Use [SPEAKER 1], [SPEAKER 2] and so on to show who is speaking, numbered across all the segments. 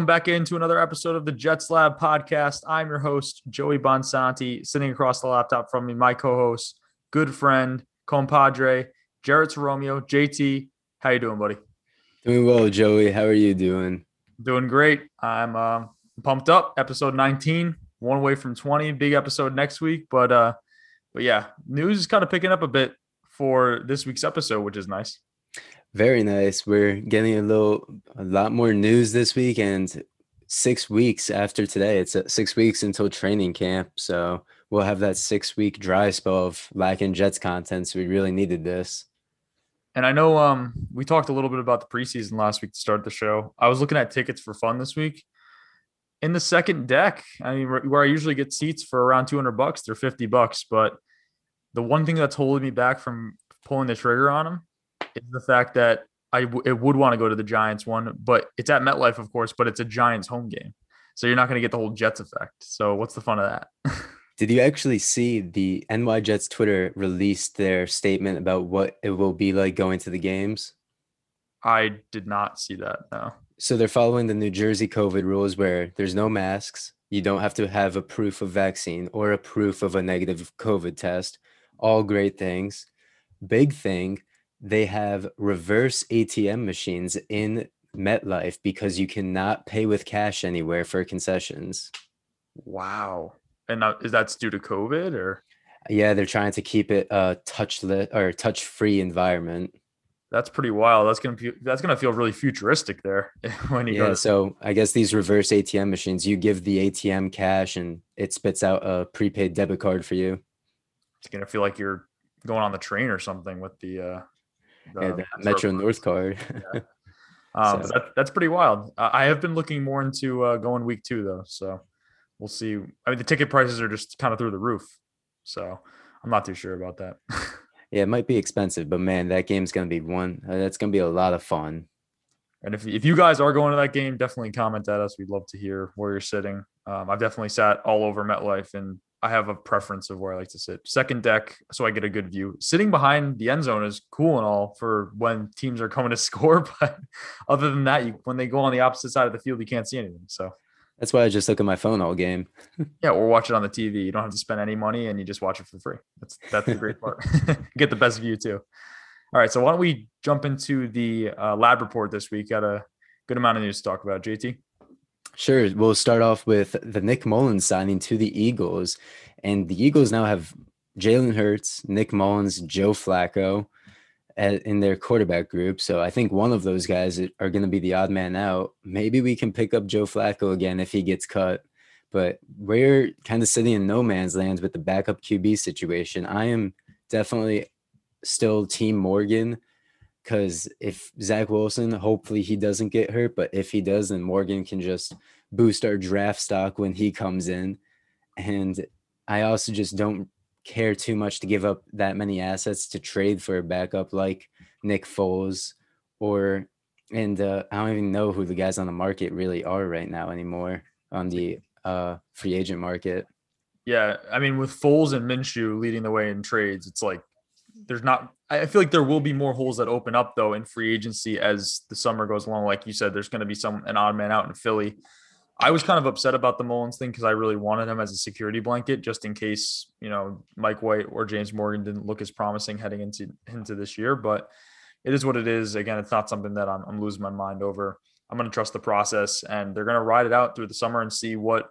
[SPEAKER 1] Welcome back into another episode of the Jets Lab podcast. I'm your host, Joey Bonsanti, sitting across the laptop from me, my co-host, good friend, compadre, Jarrett Romeo. JT. How you doing, buddy?
[SPEAKER 2] Doing well, Joey. How are you doing?
[SPEAKER 1] Doing great. I'm uh, pumped up. Episode 19, one away from 20. Big episode next week, but uh, but yeah, news is kind of picking up a bit for this week's episode, which is nice.
[SPEAKER 2] Very nice. We're getting a little, a lot more news this week, and six weeks after today, it's uh, six weeks until training camp. So we'll have that six week dry spell of lacking Jets content. So we really needed this.
[SPEAKER 1] And I know um, we talked a little bit about the preseason last week to start the show. I was looking at tickets for fun this week. In the second deck, I mean, where I usually get seats for around 200 bucks, they're 50 bucks. But the one thing that's holding me back from pulling the trigger on them is the fact that I w- it would want to go to the Giants one, but it's at MetLife, of course, but it's a Giants home game. So you're not going to get the whole Jets effect. So what's the fun of that?
[SPEAKER 2] Did you actually see the NY Jets Twitter released their statement about what it will be like going to the games?
[SPEAKER 1] I did not see that. No.
[SPEAKER 2] So they're following the New Jersey COVID rules where there's no masks. You don't have to have a proof of vaccine or a proof of a negative COVID test. All great things. Big thing, they have reverse ATM machines in MetLife because you cannot pay with cash anywhere for concessions.
[SPEAKER 1] Wow. And uh, is that due to COVID or?
[SPEAKER 2] Yeah, they're trying to keep it a touchless or touch free environment.
[SPEAKER 1] That's pretty wild. That's gonna be that's gonna feel really futuristic there
[SPEAKER 2] when you yeah. To- so I guess these reverse ATM machines, you give the ATM cash and it spits out a prepaid debit card for you.
[SPEAKER 1] It's gonna feel like you're going on the train or something with the uh
[SPEAKER 2] the, yeah, the Metro North card.
[SPEAKER 1] yeah. Um, so. that, that's pretty wild. I have been looking more into uh, going week two though, so we'll see. I mean, the ticket prices are just kind of through the roof, so I'm not too sure about that.
[SPEAKER 2] yeah, it might be expensive, but man, that game's gonna be one. Uh, that's gonna be a lot of fun.
[SPEAKER 1] And if if you guys are going to that game, definitely comment at us. We'd love to hear where you're sitting. Um, I've definitely sat all over MetLife and I have a preference of where I like to sit. Second deck, so I get a good view. Sitting behind the end zone is cool and all for when teams are coming to score, but other than that, you, when they go on the opposite side of the field, you can't see anything. So
[SPEAKER 2] that's why I just look at my phone all game.
[SPEAKER 1] yeah, or watch it on the TV. You don't have to spend any money, and you just watch it for free. That's that's the great part. get the best view too. All right, so why don't we jump into the uh, lab report this week? Got a good amount of news to talk about. JT.
[SPEAKER 2] Sure. We'll start off with the Nick Mullens signing to the Eagles. And the Eagles now have Jalen Hurts, Nick Mullens, Joe Flacco in their quarterback group. So I think one of those guys are going to be the odd man out. Maybe we can pick up Joe Flacco again if he gets cut. But we're kind of sitting in no man's land with the backup QB situation. I am definitely still Team Morgan because if Zach Wilson, hopefully he doesn't get hurt, but if he does, then Morgan can just boost our draft stock when he comes in. And I also just don't care too much to give up that many assets to trade for a backup like Nick Foles or and uh, I don't even know who the guys on the market really are right now anymore on the uh, free agent market.
[SPEAKER 1] Yeah, I mean with Foles and Minshew leading the way in trades, it's like there's not I feel like there will be more holes that open up though in free agency as the summer goes along. Like you said, there's going to be some an odd man out in Philly. I was kind of upset about the Mullens thing because I really wanted him as a security blanket just in case, you know, Mike White or James Morgan didn't look as promising heading into into this year. But it is what it is. Again, it's not something that I'm, I'm losing my mind over. I'm going to trust the process and they're going to ride it out through the summer and see what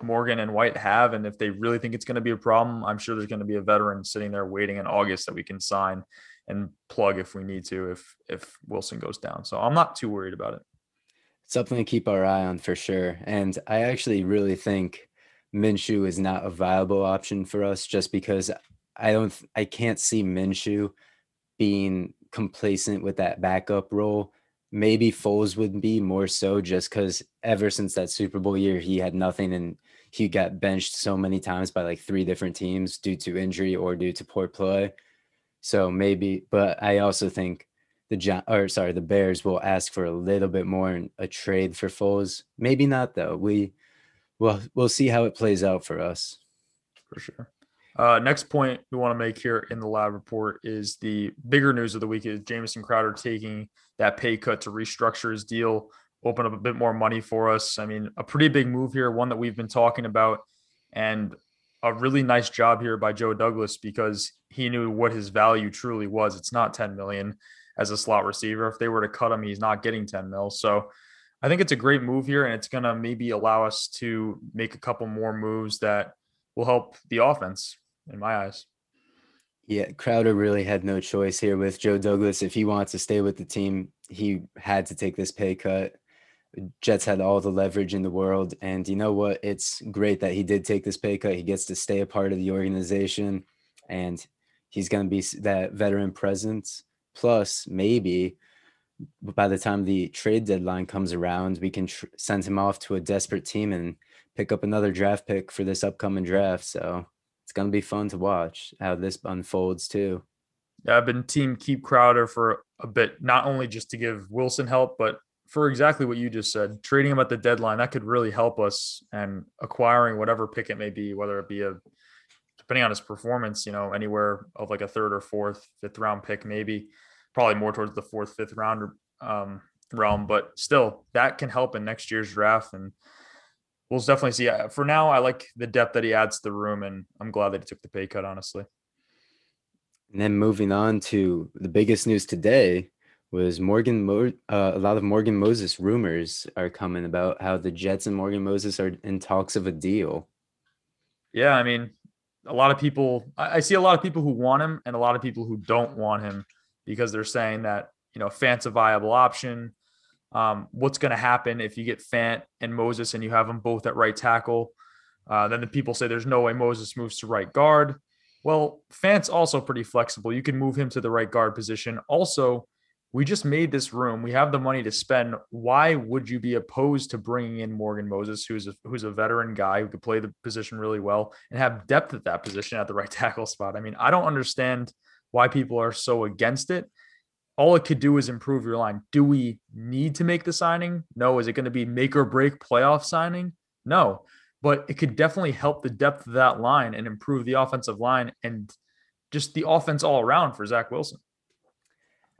[SPEAKER 1] Morgan and White have. And if they really think it's going to be a problem, I'm sure there's going to be a veteran sitting there waiting in August that we can sign and plug if we need to, if if Wilson goes down. So I'm not too worried about it.
[SPEAKER 2] Something to keep our eye on for sure. And I actually really think Minshew is not a viable option for us just because I don't I can't see Minshew being complacent with that backup role. Maybe Foles would be more so just because ever since that Super Bowl year, he had nothing and he got benched so many times by like three different teams due to injury or due to poor play. So maybe, but I also think the John or sorry, the Bears will ask for a little bit more in a trade for Foles. Maybe not though. We well we'll see how it plays out for us.
[SPEAKER 1] For sure. Uh, next point we want to make here in the lab report is the bigger news of the week is Jamison Crowder taking that pay cut to restructure his deal open up a bit more money for us. I mean, a pretty big move here, one that we've been talking about, and a really nice job here by Joe Douglas because he knew what his value truly was. It's not 10 million as a slot receiver. If they were to cut him, he's not getting 10 mil. So I think it's a great move here, and it's going to maybe allow us to make a couple more moves that will help the offense in my eyes.
[SPEAKER 2] Yeah, Crowder really had no choice here with Joe Douglas. If he wants to stay with the team, he had to take this pay cut. Jets had all the leverage in the world. And you know what? It's great that he did take this pay cut. He gets to stay a part of the organization and he's going to be that veteran presence. Plus, maybe by the time the trade deadline comes around, we can tr- send him off to a desperate team and pick up another draft pick for this upcoming draft. So it's going to be fun to watch how this unfolds too.
[SPEAKER 1] Yeah, I've been team keep Crowder for a bit, not only just to give Wilson help, but for exactly what you just said, trading him at the deadline, that could really help us and acquiring whatever pick it may be, whether it be a depending on his performance, you know, anywhere of like a third or fourth, fifth round pick, maybe probably more towards the fourth, fifth round um, realm, but still that can help in next year's draft. And we'll definitely see. For now, I like the depth that he adds to the room, and I'm glad that he took the pay cut, honestly.
[SPEAKER 2] And then moving on to the biggest news today was Morgan. Mo- uh, a lot of Morgan Moses rumors are coming about how the Jets and Morgan Moses are in talks of a deal.
[SPEAKER 1] Yeah, I mean, a lot of people. I, I see a lot of people who want him, and a lot of people who don't want him because they're saying that you know Fant's a viable option. Um, what's going to happen if you get Fant and Moses and you have them both at right tackle? Uh, then the people say there's no way Moses moves to right guard. Well, Fant's also pretty flexible. You can move him to the right guard position. Also, we just made this room. We have the money to spend. Why would you be opposed to bringing in Morgan Moses, who's a, who's a veteran guy who could play the position really well and have depth at that position at the right tackle spot? I mean, I don't understand why people are so against it. All it could do is improve your line. Do we need to make the signing? No. Is it going to be make or break playoff signing? No. But it could definitely help the depth of that line and improve the offensive line and just the offense all around for Zach Wilson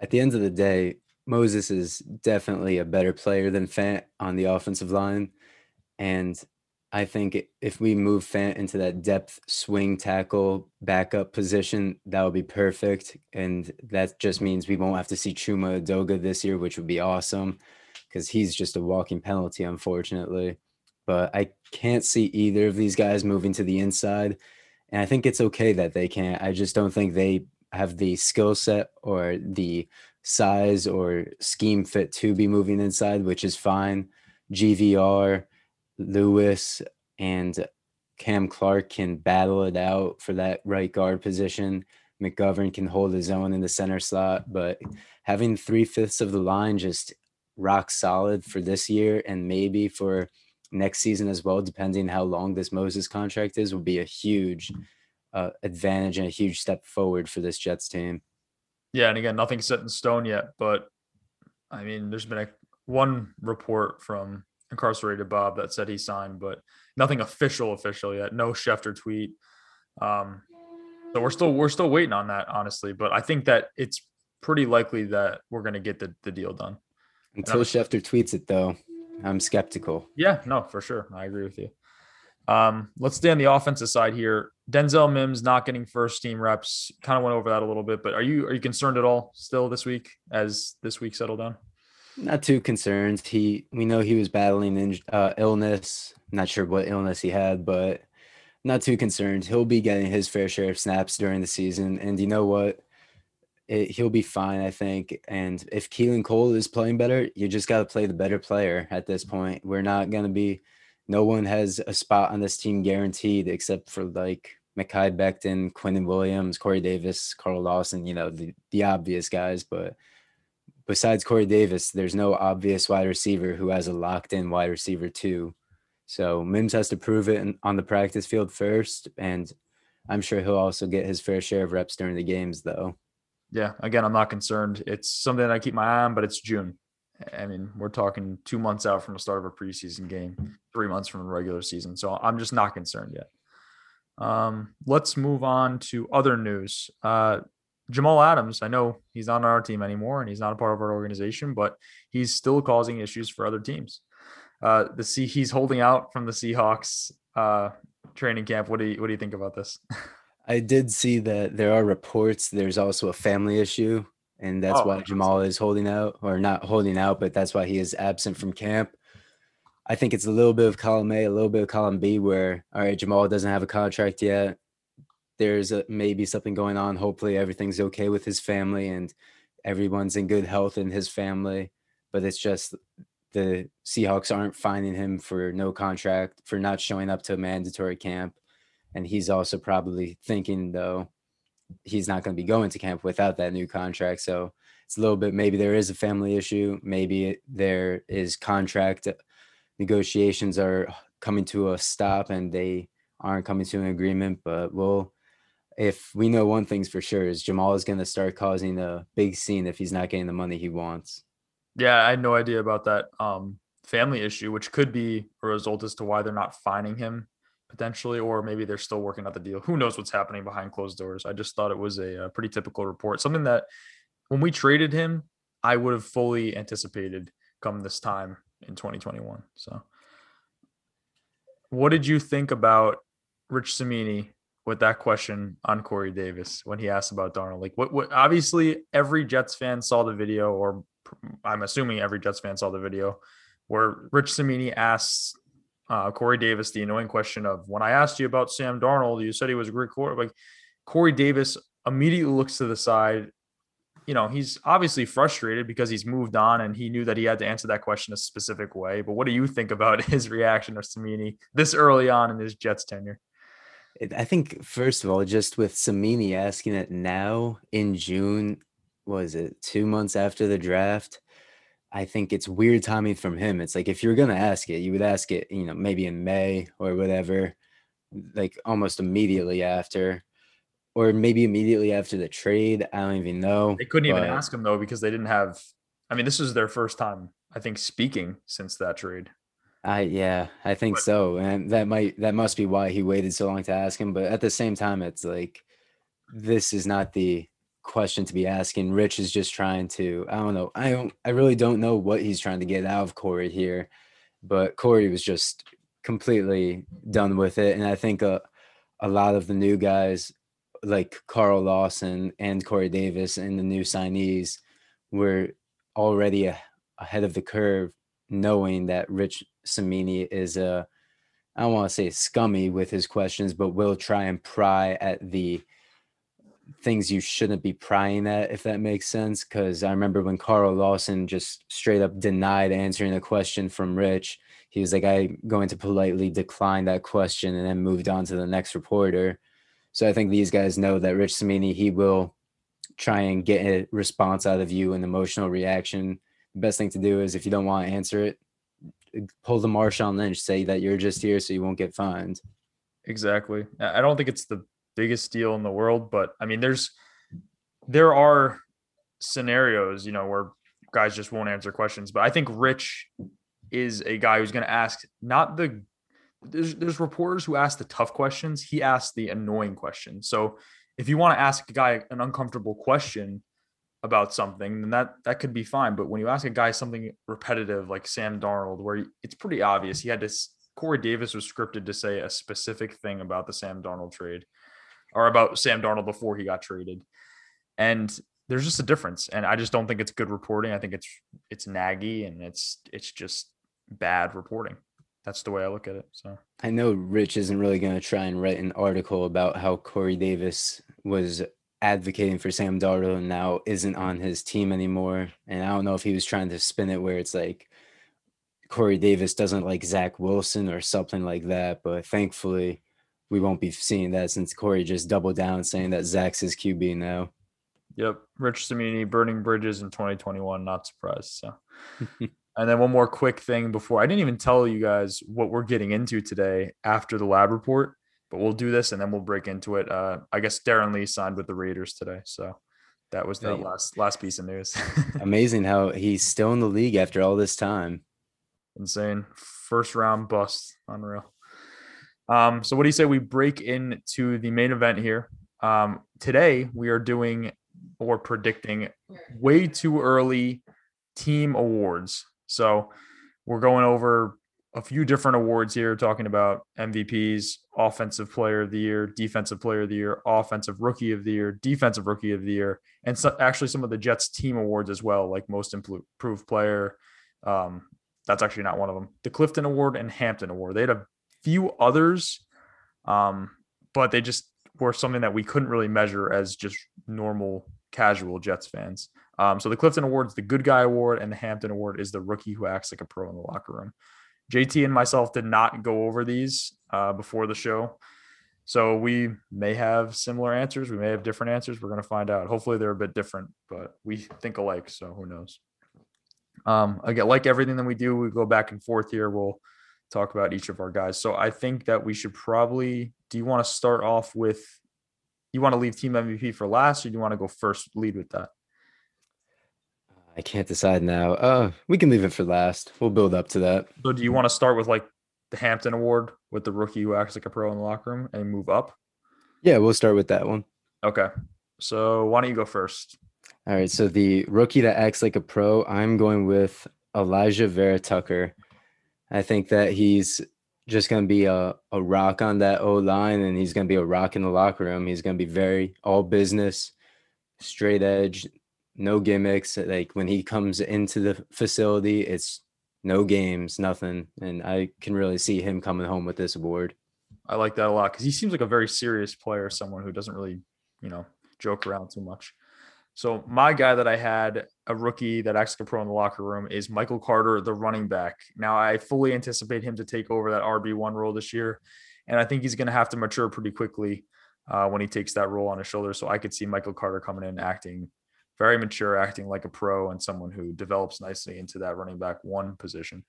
[SPEAKER 2] at the end of the day, Moses is definitely a better player than Fant on the offensive line. And I think if we move Fant into that depth swing tackle backup position, that would be perfect. And that just means we won't have to see Chuma Edoga this year, which would be awesome because he's just a walking penalty, unfortunately. But I can't see either of these guys moving to the inside. And I think it's okay that they can't. I just don't think they have the skill set or the size or scheme fit to be moving inside, which is fine. GVR, Lewis, and Cam Clark can battle it out for that right guard position. McGovern can hold his own in the center slot, but having three fifths of the line just rock solid for this year and maybe for next season as well, depending how long this Moses contract is, will be a huge uh, advantage and a huge step forward for this Jets team.
[SPEAKER 1] Yeah, and again, nothing's set in stone yet, but I mean, there's been a one report from incarcerated Bob that said he signed, but nothing official official yet. No Schefter tweet. Um, so we're still we're still waiting on that, honestly. But I think that it's pretty likely that we're going to get the, the deal done.
[SPEAKER 2] Until Schefter tweets it, though, I'm skeptical.
[SPEAKER 1] Yeah, no, for sure. I agree with you. Um, let's stay on the offensive side here. Denzel Mims not getting first team reps. Kind of went over that a little bit, but are you are you concerned at all still this week as this week settled down?
[SPEAKER 2] Not too concerned. He we know he was battling in, uh, illness. Not sure what illness he had, but not too concerned. He'll be getting his fair share of snaps during the season, and you know what? It, he'll be fine, I think. And if Keelan Cole is playing better, you just got to play the better player at this point. We're not going to be no one has a spot on this team guaranteed except for like Mekhi Becton, Quinnen Williams, Corey Davis, Carl Lawson, you know, the, the obvious guys. But besides Corey Davis, there's no obvious wide receiver who has a locked in wide receiver too. So Mims has to prove it on the practice field first. And I'm sure he'll also get his fair share of reps during the games though.
[SPEAKER 1] Yeah. Again, I'm not concerned. It's something I keep my eye on, but it's June. I mean, we're talking two months out from the start of a preseason game, three months from a regular season. So I'm just not concerned yet. Um, let's move on to other news. Uh, Jamal Adams, I know he's not on our team anymore and he's not a part of our organization, but he's still causing issues for other teams. Uh, the C he's holding out from the Seahawks uh, training camp. What do you what do you think about this?
[SPEAKER 2] I did see that there are reports there's also a family issue, and that's
[SPEAKER 1] Oh,
[SPEAKER 2] why Jamal is holding out, or not holding out, but that's why he is absent from camp. I think it's a little bit of column A, a little bit of column B, where all right, Jamal doesn't have a contract yet. There's a, maybe something going on. Hopefully, everything's okay with his family and everyone's in good health in his family. But it's just the Seahawks aren't finding him for no contract for not showing up to a mandatory camp. And he's also probably thinking, though, he's not going to be going to camp without that new contract. So it's a little bit maybe there is a family issue. Maybe there is contract negotiations are coming to a stop and they aren't coming to an agreement. But we'll, if we know one thing's for sure, is Jamal is going to start causing a big scene if he's not getting the money he wants.
[SPEAKER 1] Yeah, I had no idea about that um, family issue, which could be a result as to why they're not finding him potentially, or maybe they're still working out the deal. Who knows what's happening behind closed doors? I just thought it was a, a pretty typical report, something that when we traded him, I would have fully anticipated come this time in 2021. So, what did you think about Rich Cimini with that question on Corey Davis when he asked about Darnold? Like, what? What? Obviously, every Jets fan saw the video, or I'm assuming every Jets fan saw the video where Rich Cimini asks uh, Corey Davis the annoying question of when I asked you about Sam Darnold, you said he was a great quarterback. Like Corey Davis immediately looks to the side. You know, he's obviously frustrated because he's moved on and he knew that he had to answer that question a specific way. But what do you think about his reaction to Cimini this early on in his Jets tenure?
[SPEAKER 2] I think first of all, just with Cimini asking it now in June, was it two months after the draft? I think it's weird timing from him. It's like if you're gonna ask it, you would ask it, you know, maybe in May or whatever, like almost immediately after, or maybe immediately after the trade. I don't even know.
[SPEAKER 1] They couldn't even ask him though because they didn't have. I mean, this was their first time, I think, speaking since that trade.
[SPEAKER 2] I yeah, I think
[SPEAKER 1] But-
[SPEAKER 2] so, and that might that must be why he waited so long to ask him. But at the same time, it's like this is not the question to be asking. Rich is just trying to I don't know. I don't I really don't know what he's trying to get out of Corey here, but Corey was just completely done with it, and I think a a lot of the new guys like Carl Lawson and Corey Davis and the new signees were already a, ahead of the curve, knowing that Rich Cimini is a I don't want to say scummy with his questions, but will try and pry at the things you shouldn't be prying at, if that makes sense. Because I remember when Carl Lawson just straight up denied answering a question from Rich. He was like, I'm going to politely decline that question and then moved on to the next reporter. So I think these guys know that Rich Cimini, he will try and get a response out of you, an emotional reaction. The best thing to do is if you don't want to answer it, pull the Marshawn Lynch, say that you're just here so you won't get fined.
[SPEAKER 1] Exactly. I I don't think it's the biggest deal in the world, but I mean, there's there are scenarios, you know, where guys just won't answer questions. But I think Rich is a guy who's going to ask not the there's there's reporters who ask the tough questions. He asks the annoying questions. So if you want to ask a guy an uncomfortable question about something, then that that could be fine. But when you ask a guy something repetitive like Sam Darnold, where he- it's pretty obvious he had to s- Corey Davis was scripted to say a specific thing about the Sam Darnold trade or about Sam Darnold before he got traded. And there's just a difference. And I just don't think it's good reporting. I think it's it's naggy and it's it's just bad reporting. That's the way I look at it. So
[SPEAKER 2] I know Rich isn't really going to try and write an article about how Corey Davis was advocating for Sam Darnold and now isn't on his team anymore. And I don't know if he was trying to spin it where it's like Corey Davis doesn't like Zach Wilson or something like that. But thankfully, we won't be seeing that since Corey just doubled down saying that Zach's his QB now.
[SPEAKER 1] Yep. Rich Cimini burning bridges in 2021. Not surprised. So, and then one more quick thing before I didn't even tell you guys what we're getting into today after the lab report, but we'll do this and then we'll break into it. Uh, I guess Darron Lee signed with the Raiders today. So that was the
[SPEAKER 2] yeah.
[SPEAKER 1] last last piece of news.
[SPEAKER 2] Amazing how he's still in the league after all this time.
[SPEAKER 1] Insane. First round bust. Unreal. Um, so what do you say we break into the main event here? Um, today we are doing or predicting way too early team awards. So we're going over a few different awards here, talking about MVPs, Offensive Player of the Year, Defensive Player of the Year, Offensive Rookie of the Year, Defensive Rookie of the Year, and so actually some of the Jets team awards as well, like Most Improved Player. Um, that's actually not one of them. The Clifton Award and Hampton Award. They had a few others, um, but they just were something that we couldn't really measure as just normal casual Jets fans. Um, so the Clifton Award is the Good Guy Award, and the Hampton Award is the rookie who acts like a pro in the locker room. JT and myself did not go over these uh, before the show. So we may have similar answers. We may have different answers. We're going to find out. Hopefully they're a bit different, but we think alike. So who knows? Um, again, like everything that we do, we go back and forth here. We'll talk about each of our guys. So I think that we should probably. Do you want to start off with? You want to leave team MVP for last, or do you want to go first? Lead with that.
[SPEAKER 2] I can't decide now. Uh, we can leave it for last. We'll build up to that.
[SPEAKER 1] So, do you want to start with like the Hampton Award with the rookie who acts like a pro in the locker room and move up?
[SPEAKER 2] Yeah, we'll start with that one.
[SPEAKER 1] Okay. So, why don't you go first?
[SPEAKER 2] All right. So, the rookie that acts like a pro, I'm going with Alijah Vera-Tucker. I think that he's just going to be a, a rock on that O line and he's going to be a rock in the locker room. He's going to be very all business, straight edge, no gimmicks. Like when he comes into the facility, it's no games, nothing. And I can really see him coming home with this award.
[SPEAKER 1] I like that a lot because he seems like a very serious player, someone who doesn't really, you know, joke around too much. So my guy that I had a rookie that acts like a pro in the locker room is Michael Carter, the running back. Now I fully anticipate him to take over that RB one role this year, and I think he's going to have to mature pretty quickly uh, when he takes that role on his shoulder. So I could see Michael Carter coming in acting very mature, acting like a pro, and someone who develops nicely into that running back one position.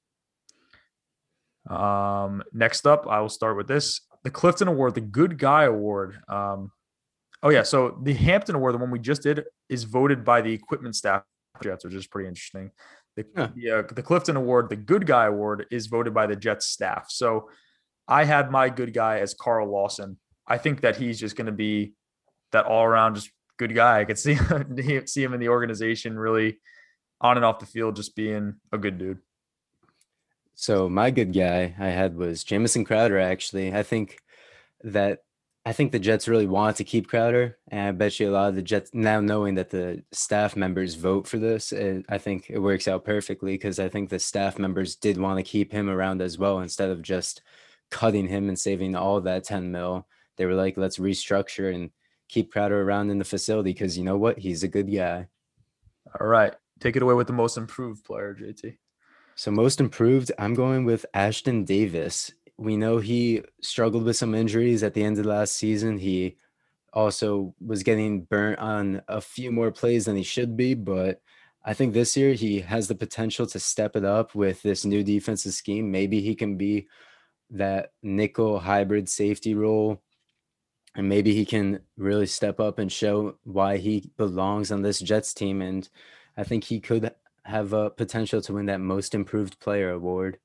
[SPEAKER 1] Um, next up, I will start with this the Clifton Award, the Good Guy Award. Um, oh, yeah. So the Hampton Award, the one we just did, is voted by the equipment staff, Jets, which is pretty interesting. The, yeah. the, uh, the Clifton Award, the Good Guy Award, is voted by the Jets staff. So I had my good guy as Carl Lawson. I think that he's just going to be that all around just good guy. I could see see him in the organization really on and off the field, just being a good dude.
[SPEAKER 2] So my good guy I had was Jamison Crowder. Actually, I think that I think the Jets really want to keep Crowder, and I bet you a lot of the Jets now knowing that the staff members vote for this. It, I think it works out perfectly because I think the staff members did want to keep him around as well instead of just cutting him and saving all that ten mil. They were like, let's restructure and keep Crowder around in the facility because you know what? He's a good guy.
[SPEAKER 1] All right. Take it away with the most improved player, JT.
[SPEAKER 2] So, most improved, I'm going with Ashtyn Davis. We know he struggled with some injuries at the end of last season. He also was getting burnt on a few more plays than he should be, but I think this year he has the potential to step it up with this new defensive scheme. Maybe he can be that nickel hybrid safety role and maybe he can really step up and show why he belongs on this Jets team. And I think he could have a potential to win that most improved player award.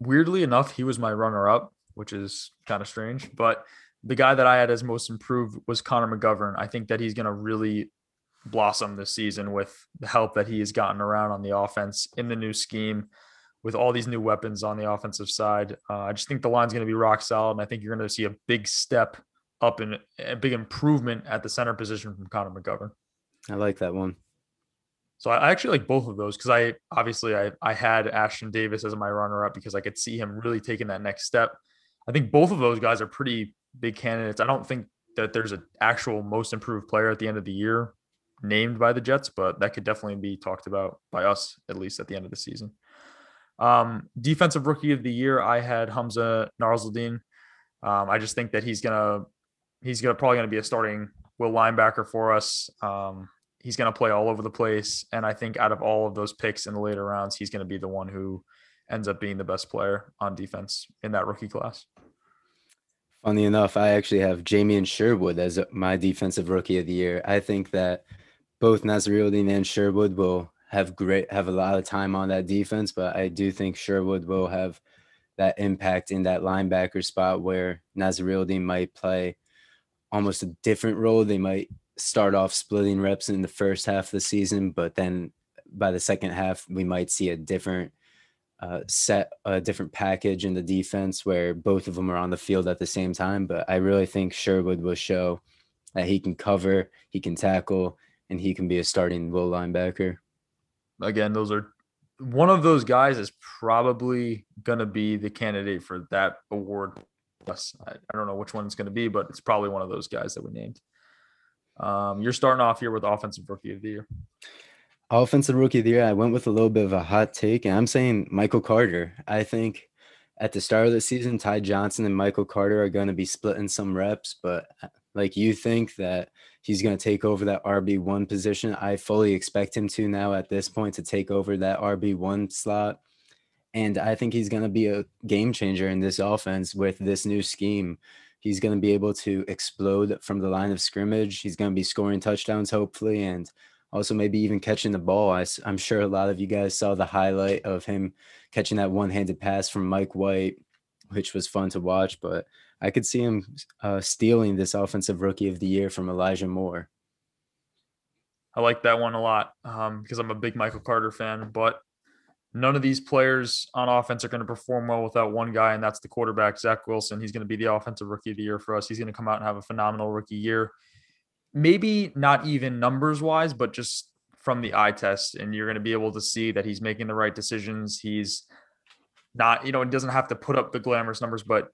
[SPEAKER 1] Weirdly enough, he was my runner up, which is kind of strange. But the guy that I had as most improved was Connor McGovern. I think that he's going to really blossom this season with the help that he has gotten around on the offense in the new scheme with all these new weapons on the offensive side. Uh, I just think the line's going to be rock solid. And I think you're going to see a big step up and a big improvement at the center position from Connor McGovern.
[SPEAKER 2] I like that one.
[SPEAKER 1] So I actually like both of those because I obviously I I had Ashtyn Davis as my runner up because I could see him really taking that next step. I think both of those guys are pretty big candidates. I don't think that there's an actual most improved player at the end of the year named by the Jets, but that could definitely be talked about by us at least at the end of the season. Um, defensive rookie of the year, I had Hamsah Nasirildeen. Um, I just think that he's gonna he's gonna probably gonna be a starting will linebacker for us. Um, he's gonna play all over the place, and I think out of all of those picks in the later rounds, he's gonna be the one who ends up being the best player on defense in that rookie class.
[SPEAKER 2] Funny enough, I actually have Jamien Sherwood as my defensive rookie of the year. I think that both Nasirildeen and Sherwood will have great have a lot of time on that defense, but I do think Sherwood will have that impact in that linebacker spot where Nasirildeen might play almost a different role. They might start off splitting reps in the first half of the season, but then by the second half, we might see a different uh, set, a different package in the defense where both of them are on the field at the same time. But I really think Sherwood will show that he can cover, he can tackle, and he can be a starting will linebacker.
[SPEAKER 1] Again, those are one of those guys is probably going to be the candidate for that award. I, I don't know which one it's going to be, but it's probably one of those guys that we named. Um, you're starting off here with offensive rookie of the year.
[SPEAKER 2] Offensive rookie of the year, I went with a little bit of a hot take, and I'm saying Michael Carter. I think at the start of the season, Ty Johnson and Michael Carter are going to be splitting some reps, but uh, like you think that he's going to take over that RB1 position. I fully expect him to now at this point to take over that RB1 slot. And I think he's going to be a game changer in this offense with this new scheme. He's going to be able to explode from the line of scrimmage. He's going to be scoring touchdowns, hopefully, and also maybe even catching the ball. I, am sure a lot of you guys saw the highlight of him catching that one handed pass from Mike White, which was fun to watch. But I could see him uh, stealing this offensive rookie of the year from Elijah Moore.
[SPEAKER 1] I like that one a lot um, because I'm a big Michael Carter fan, but none of these players on offense are going to perform well without one guy, and that's the quarterback, Zach Wilson. He's going to be the offensive rookie of the year for us. He's going to come out and have a phenomenal rookie year. Maybe not even numbers wise, but just from the eye test. And you're going to be able to see that he's making the right decisions. He's not, you know, he doesn't have to put up the glamorous numbers, but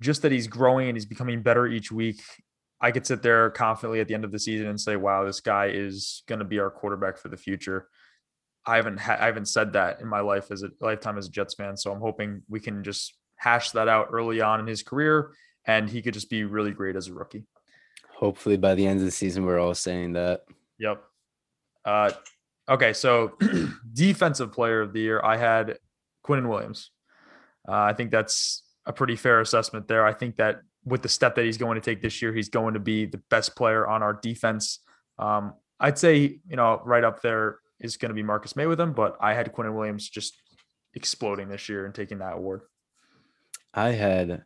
[SPEAKER 1] just that he's growing and he's becoming better each week. I could sit there confidently at the end of the season and say, "Wow, this guy is going to be our quarterback for the future." I haven't ha- I haven't said that in my life as a lifetime as a Jets fan, so I'm hoping we can just hash that out early on in his career, and he could just be really great as a rookie.
[SPEAKER 2] Hopefully, by the end of the season, we're all saying that.
[SPEAKER 1] Yep. Uh, okay, so defensive player of the year, I had Quinnen Williams. Uh, I think that's a pretty fair assessment there. I think that with the step that he's going to take this year, he's going to be the best player on our defense. Um, I'd say, you know, right up there is going to be Marcus Maye with him, but I had Quinnen Williams just exploding this year and taking that award.
[SPEAKER 2] I had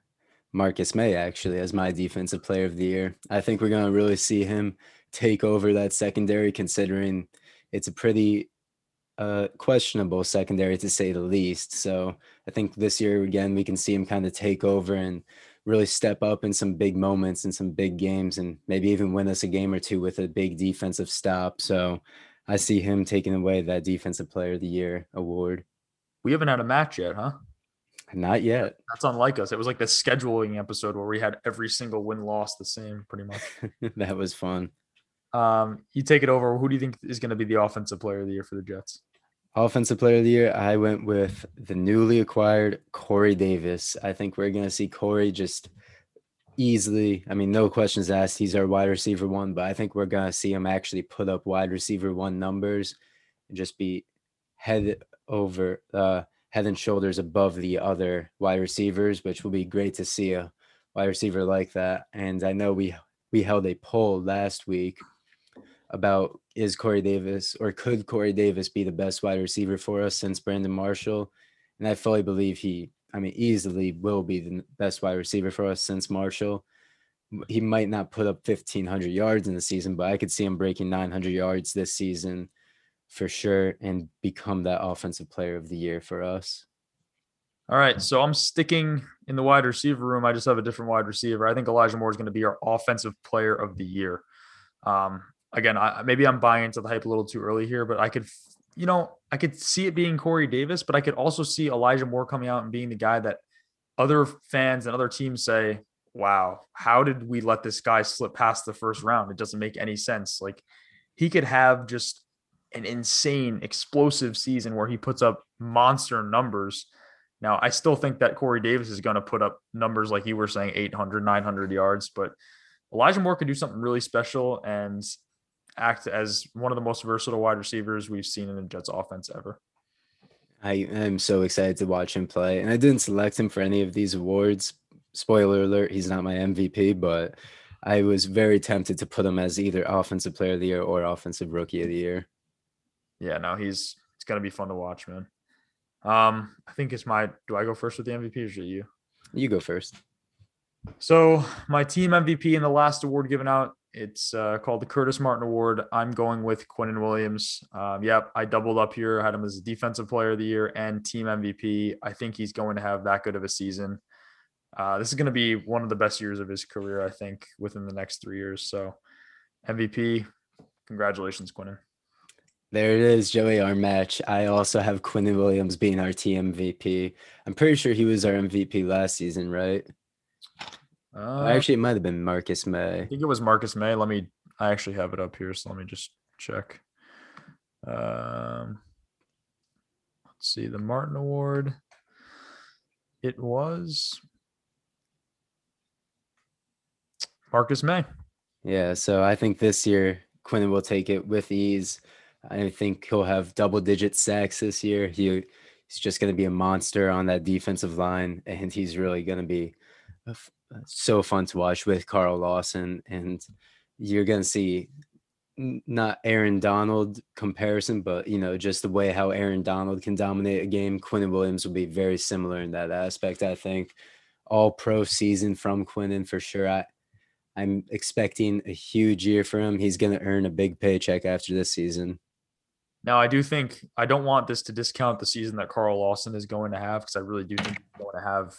[SPEAKER 2] Marcus Maye actually as my defensive player of the year. I think we're going to really see him take over that secondary, considering it's a pretty uh, questionable secondary to say the least. So I think this year again we can see him kind of take over and really step up in some big moments and some big games and maybe even win us a game or two with a big defensive stop. So I see him taking away that defensive player of the year award.
[SPEAKER 1] We haven't had a match yet, huh?
[SPEAKER 2] Not yet.
[SPEAKER 1] That's unlike us. It was like the scheduling episode where we had every single win loss the same pretty much.
[SPEAKER 2] that was fun.
[SPEAKER 1] Um, you take it over. Who do you think is going to be the offensive player of the year for the Jets?
[SPEAKER 2] Offensive player of the year, I went with the newly acquired Corey Davis. I think we're going to see Corey just easily. I mean, no questions asked. He's our wide receiver one, but I think we're going to see him actually put up wide receiver one numbers and just be head over, uh, head and shoulders above the other wide receivers, which will be great to see a wide receiver like that. And I know we we held a poll last week about is Corey Davis or could Corey Davis be the best wide receiver for us since Brandon Marshall? And I fully believe he, I mean, easily will be the best wide receiver for us since Marshall. He might not put up 1,500 yards in the season, but I could see him breaking 900 yards this season for sure and become that offensive player of the year for us.
[SPEAKER 1] All right. So I'm sticking in the wide receiver room. I just have a different wide receiver. I think Elijah Moore is going to be our offensive player of the year. Um, again, I, maybe I'm buying into the hype a little too early here, but I could, you know, I could see it being Corey Davis, but I could also see Elijah Moore coming out and being the guy that other fans and other teams say, wow, how did we let this guy slip past the first round? It doesn't make any sense. Like he could have just an insane, explosive season where he puts up monster numbers. Now, I still think that Corey Davis is going to put up numbers like you were saying 800, 900 yards, but Elijah Moore could do something really special. And act as one of the most versatile wide receivers we've seen in the Jets offense ever.
[SPEAKER 2] I am so excited to watch him play. And I didn't select him for any of these awards. Spoiler alert, he's not my MVP, but I was very tempted to put him as either offensive player of the year or offensive rookie of the year.
[SPEAKER 1] Yeah, no, he's it's gonna be fun to watch, man. Um, I think it's my do I go first with the MVP or should you?
[SPEAKER 2] You go first.
[SPEAKER 1] So my team MVP in the last award given out It's uh, called the Curtis Martin Award. I'm going with Quinnen Williams. Um, yep, I doubled up here. I had him as Defensive Player of the Year and Team MVP. I think he's going to have that good of a season. Uh, this is going to be one of the best years of his career, I think, within the next three years. So, MVP, congratulations, Quinnen.
[SPEAKER 2] There it is, Joey, our match. I also have Quinnen Williams being our team MVP. I'm pretty sure he was our MVP last season, right? Uh, actually, it might have been Marcus Maye.
[SPEAKER 1] I think it was Marcus Maye. Let me, I actually have it up here. So let me just check. Um, let's see, the Martin Award. It was Marcus Maye.
[SPEAKER 2] Yeah, so I think this year Quinnen will take it with ease. I think he'll have double digit sacks this year. He he's just going to be a monster on that defensive line, and he's really going to be so fun to watch with Carl Lawson. And you're going to see not Aaron Donald comparison, but you know just the way how Aaron Donald can dominate a game. Quinnen Williams will be very similar in that aspect. I think all pro season from Quinnen for sure. I I'm expecting a huge year for him. He's going to earn a big paycheck after this season.
[SPEAKER 1] Now, I do think I don't want this to discount the season that Carl Lawson is going to have because I really do think he's going to have.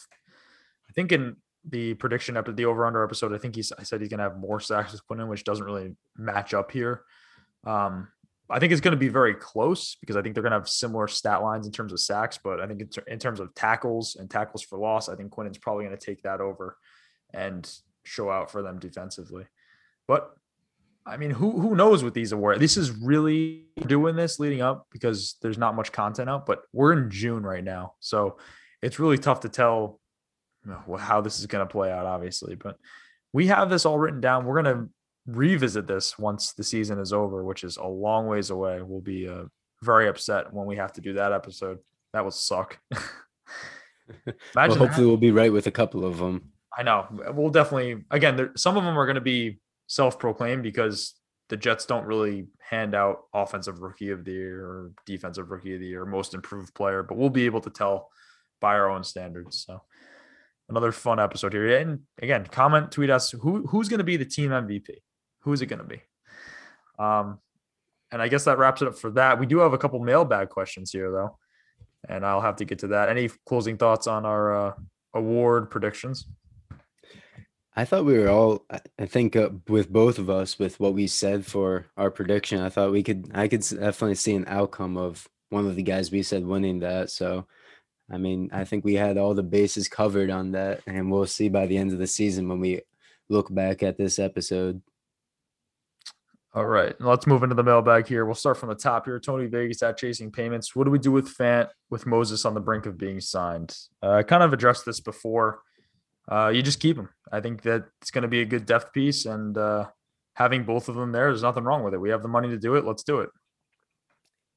[SPEAKER 1] I think in the prediction after the over under episode, I think he's I said he's to have more sacks with Quinnen, which doesn't really match up here. Um, I think it's going to be very close because I think they're going to have similar stat lines in terms of sacks, but I think in, ter- in terms of tackles and tackles for loss, I think Quinnen's probably going to take that over and show out for them defensively. But I mean, who who knows with these awards? This is really doing this leading up because there's not much content out, but we're in June right now, so it's really tough to tell how this is going to play out. Obviously, but we have this all written down. We're going to revisit this once the season is over, which is a long ways away. We'll be uh, very upset when we have to do that episode. That will suck.
[SPEAKER 2] well, hopefully, we'll be right with a couple of them.
[SPEAKER 1] I know. We'll definitely. Again, there, some of them are going to be self-proclaimed because the Jets don't really hand out offensive rookie of the year or defensive rookie of the year, most improved player, but we'll be able to tell by our own standards. So another fun episode here. And again, comment, tweet us who who's going to be the team MVP. Who's it going to be? Um, and I guess that wraps it up for that. We do have a couple mailbag questions here though, and I'll have to get to that. Any closing thoughts on our uh, award predictions?
[SPEAKER 2] I thought we were all. I think uh, with both of us, with what we said for our prediction, I thought we could. I could definitely see an outcome of one of the guys we said winning that. So, I mean, I think we had all the bases covered on that, and we'll see by the end of the season when we look back at this episode.
[SPEAKER 1] All right, let's move into the mailbag here. We'll start from the top here. Tony Vegas at Chasing Payments. What do we do with Fant with Moses on the brink of being signed? Uh, I kind of addressed this before uh, you just keep them. I think that it's going to be a good depth piece, and uh, having both of them there, there's nothing wrong with it. We have the money to do it. Let's do it.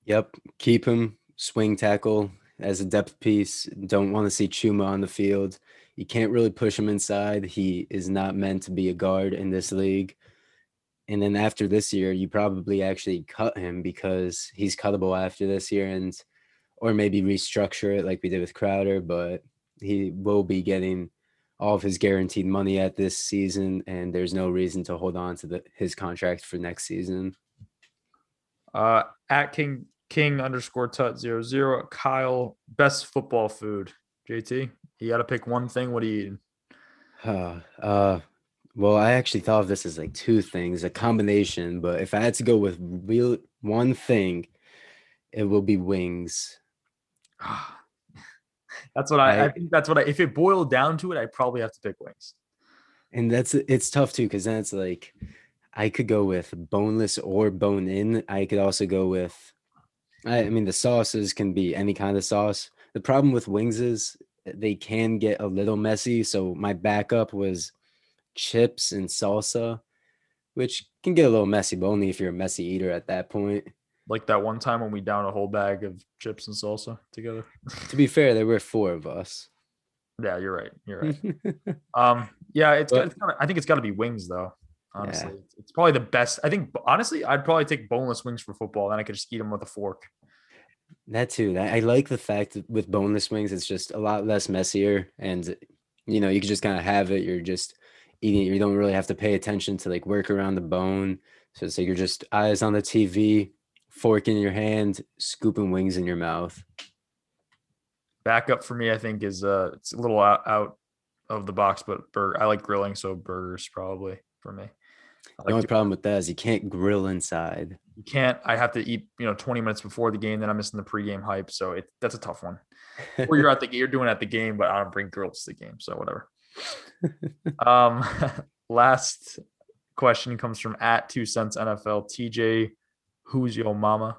[SPEAKER 2] Yep, keep him swing tackle as a depth piece. Don't want to see Chuma on the field. You can't really push him inside. He is not meant to be a guard in this league. And then after this year, you probably actually cut him because he's cuttable after this year, and or maybe restructure it like we did with Crowder. But he will be getting all of his guaranteed money at this season, and there's no reason to hold on to the, his contract for next season.
[SPEAKER 1] Uh, at King King underscore Tut zero zero. Kyle, best football food. JT, you got to pick one thing. What are you eating?
[SPEAKER 2] Uh, uh, well, I actually thought of this as like two things, a combination. But if I had to go with real one thing, it will be wings.
[SPEAKER 1] That's what I, I, I think. That's what I. If it boiled down to it, I probably have to pick wings.
[SPEAKER 2] And that's it's tough too, because then it's like I could go with boneless or bone in. I could also go with. I, I mean, the sauces can be any kind of sauce. The problem with wings is they can get a little messy. So my backup was chips and salsa, which can get a little messy, but only if you're a messy eater at that point
[SPEAKER 1] like that one time when we down a whole bag of chips and salsa together.
[SPEAKER 2] to be fair, there were four of us.
[SPEAKER 1] Yeah, you're right. You're right. um, yeah, it's, but, it's kinda, I think it's got to be wings though. Honestly, yeah. it's probably the best. I think honestly, I'd probably take boneless wings for football. Then I could just eat them with a fork.
[SPEAKER 2] That too. I like the fact that with boneless wings, it's just a lot less messier, and you know you can just kind of have it. You're just eating you don't really have to pay attention to like work around the bone so it's like you're just eyes on the tv fork in your hand scooping wings in your mouth
[SPEAKER 1] Backup for me, I think, is uh, it's a little out, out of the box, but burger. I like grilling, so burgers probably for me. I
[SPEAKER 2] the only problem with that is you can't grill inside
[SPEAKER 1] you can't. I have to eat, you know, 20 minutes before the game. Then I'm missing the pregame hype, so it that's a tough one. or you're at the you're doing at the game, but I don't bring grills to the game, so whatever. um, last question comes from at two cents NFL. TJ, who's your mama?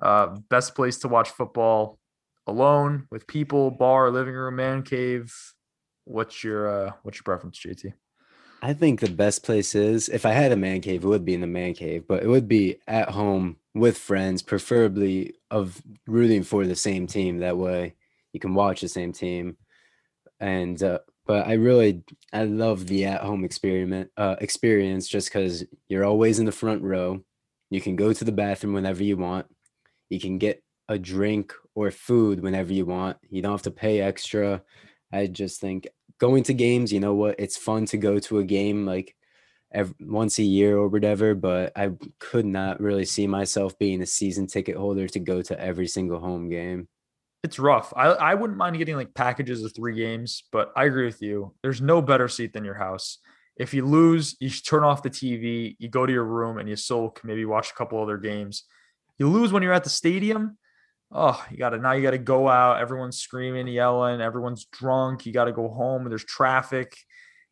[SPEAKER 1] Uh, best place to watch football alone with people, bar, living room, man cave. What's your uh, what's your preference, JT?
[SPEAKER 2] I think the best place is if I had a man cave, it would be in the man cave, but it would be at home with friends, preferably of rooting for the same team. That way you can watch the same team. And uh, but I really I love the at home experiment uh, experience just because you're always in the front row. You can go to the bathroom whenever you want. You can get a drink or food whenever you want. You don't have to pay extra. I just think going to games, you know what? It's fun to go to a game like ev once a year or whatever, but I could not really see myself being a season ticket holder to go to every single home game.
[SPEAKER 1] It's rough. I, I wouldn't mind getting like packages of three games, but I agree with you. There's no better seat than your house. If you lose, you turn off the TV, you go to your room, and you still maybe watch a couple other games. You lose when you're at the stadium. Oh, you got to now you got to go out. Everyone's screaming, yelling. Everyone's drunk. You got to go home. There's traffic.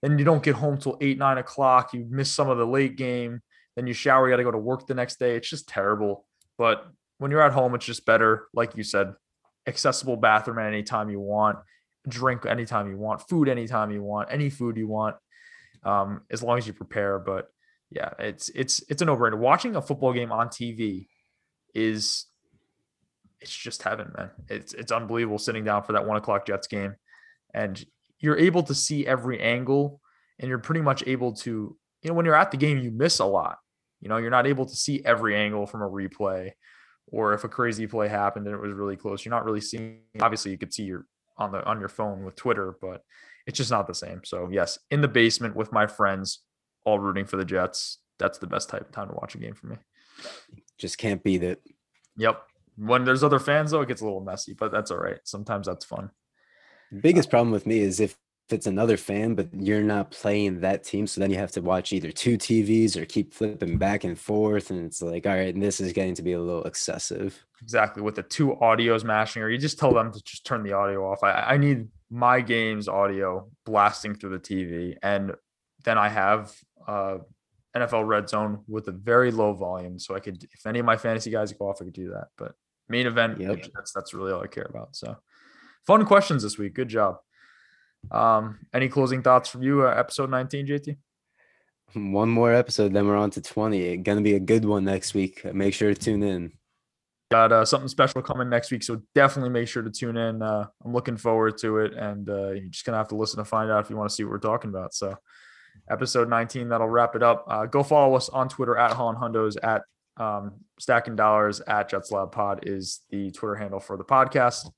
[SPEAKER 1] Then you don't get home till eight, nine o'clock. You miss some of the late game. Then you shower. You got to go to work the next day. It's just terrible. But when you're at home, it's just better. Like you said, accessible bathroom at any time you want, drink anytime you want, food anytime you want, any food you want, um, as long as you prepare. But yeah, it's it's it's a no-brainer. Watching a football game on TV is it's just heaven, man. It's it's unbelievable sitting down for that one o'clock Jets game, and you're able to see every angle, and you're pretty much able to, you know, when you're at the game, you miss a lot. You know, you're not able to see every angle from a replay or if a crazy play happened and it was really close, you're not really seeing. Obviously, you could see your on the on your phone with Twitter, but it's just not the same. So yes, in the basement with my friends, all rooting for the Jets. That's the best type of time to watch a game for me.
[SPEAKER 2] Just can't beat it.
[SPEAKER 1] Yep. When there's other fans though, it gets a little messy, but that's all right. Sometimes that's fun.
[SPEAKER 2] Biggest problem with me is if it's another fan, but you're not playing that team. So then you have to watch either two TVs or keep flipping back and forth. And it's like, all right, and this is getting to be a little excessive.
[SPEAKER 1] Exactly. With the two audios mashing, or you just tell them to just turn the audio off. I, I need my game's audio blasting through the TV. And then I have uh NFL red zone with a very low volume. So I could if any of my fantasy guys go off, I could do that. But main event,
[SPEAKER 2] Yep.
[SPEAKER 1] that's that's really all I care about. So fun questions this week. Good job. Um, any closing thoughts from you? Uh, episode 19, JT?
[SPEAKER 2] One more episode, then we're on to 20. Gonna be a good one next week. Make sure to tune in.
[SPEAKER 1] got uh, something special coming next week so definitely make sure to tune in uh, i'm looking forward to it and uh, you're just gonna have to listen to find out if you want to see what we're talking about so episode 19 that'll wrap it up uh, go follow us on twitter at haulinhundos at um, stacking dollars at jets lab pod is the twitter handle for the podcast.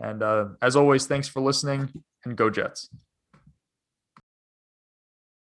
[SPEAKER 1] And uh, as always thanks for listening and go jets